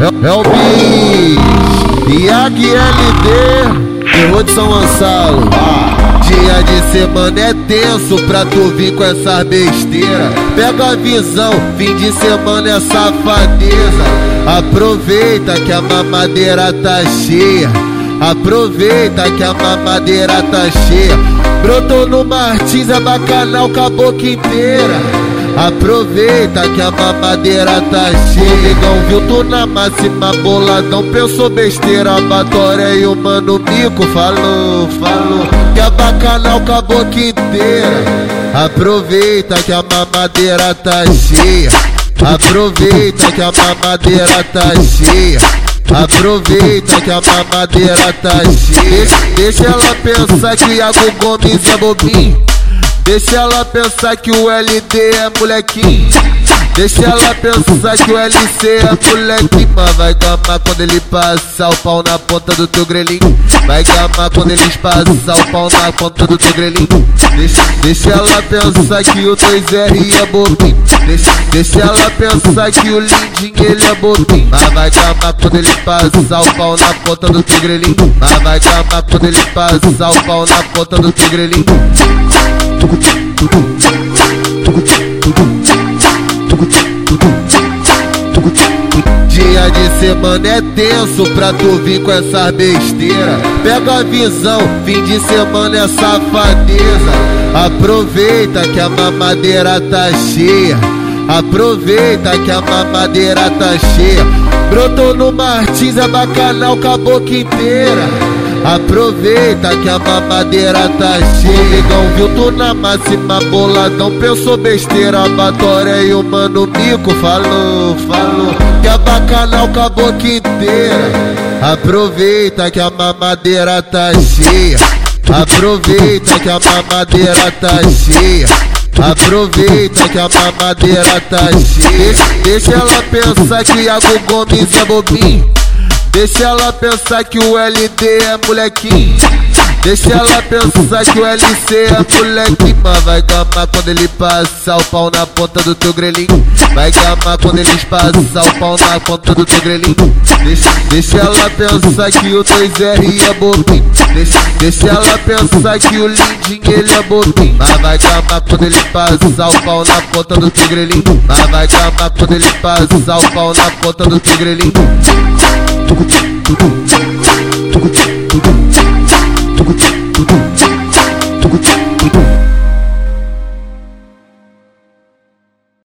É, o Bis, LD, terror de São Gonçalo. Dia de semana é tenso pra tu vir com essa besteira. Pega a visão, fim de semana é safadeza. Aproveita que a mamadeira tá cheia. Aproveita que a mamadeira tá cheia. Brotou no Martins, é bacanal boca inteira. Aproveita que a mamadeira tá cheia Negão viu tu na máxima boladão. Pensou besteira, batoré e o mano Mico Falou, falou que a bacanal a boca inteira. Aproveita que a mamadeira tá cheia Aproveita que a mamadeira tá cheia Aproveita que a mamadeira tá cheia Deixa ela pensar que Iago Gomes é bobinho Deixa ela pensar que o LD é molequinho. Deixa ela pensar que o LC é moleque, mas vai gamar quando ele passar o pau na ponta do teu grelhinho. Vai gamar quando eles passar o pau na ponta do teu grelhinho. Deixa, deixa ela pensar que o 2R é bobinho. Deixa, deixa ela pensar que o lindinho ele é bobinho. Mas vai gamar quando ele passar o pau na ponta do teu grelhinho. Mas vai gamar quando ele passar o pau na ponta do teu grelhinho. Dia de semana é tenso pra tu vir com essa besteira. Pega a visão, fim de semana é safadeza. Aproveita que a mamadeira tá cheia. Aproveita que a mamadeira tá cheia. Brotou no Martins, é bacanal boca inteira. Aproveita que a mamadeira tá cheia Negão viu? Tu na máxima boladão Pensou besteira, batoré e o mano Mico Falou, falou que a bacanal com a boca inteira. Aproveita que a mamadeira tá cheia. Aproveita que a mamadeira tá cheia. Aproveita que a mamadeira tá cheia. Deixa ela pensar que Iago Gomes é bobinho Deixa ela pensar que o LD é molequinho. Deixa ela pensar que o LC é moleque, mas vai gamar quando ele passar o pau na ponta do teu grelhinho. Vai gamar quando eles passar o pau na ponta do teu grelhinho. Deixa, deixa ela pensar que o 2R é bobinho. Deixa, deixa ela pensar que o lindinho ele é bobinho. Mas vai gamar quando ele passar o pau na ponta do teu grelhinho. Mas vai gamar quando ele passar o pau na ponta do teu grelhinho.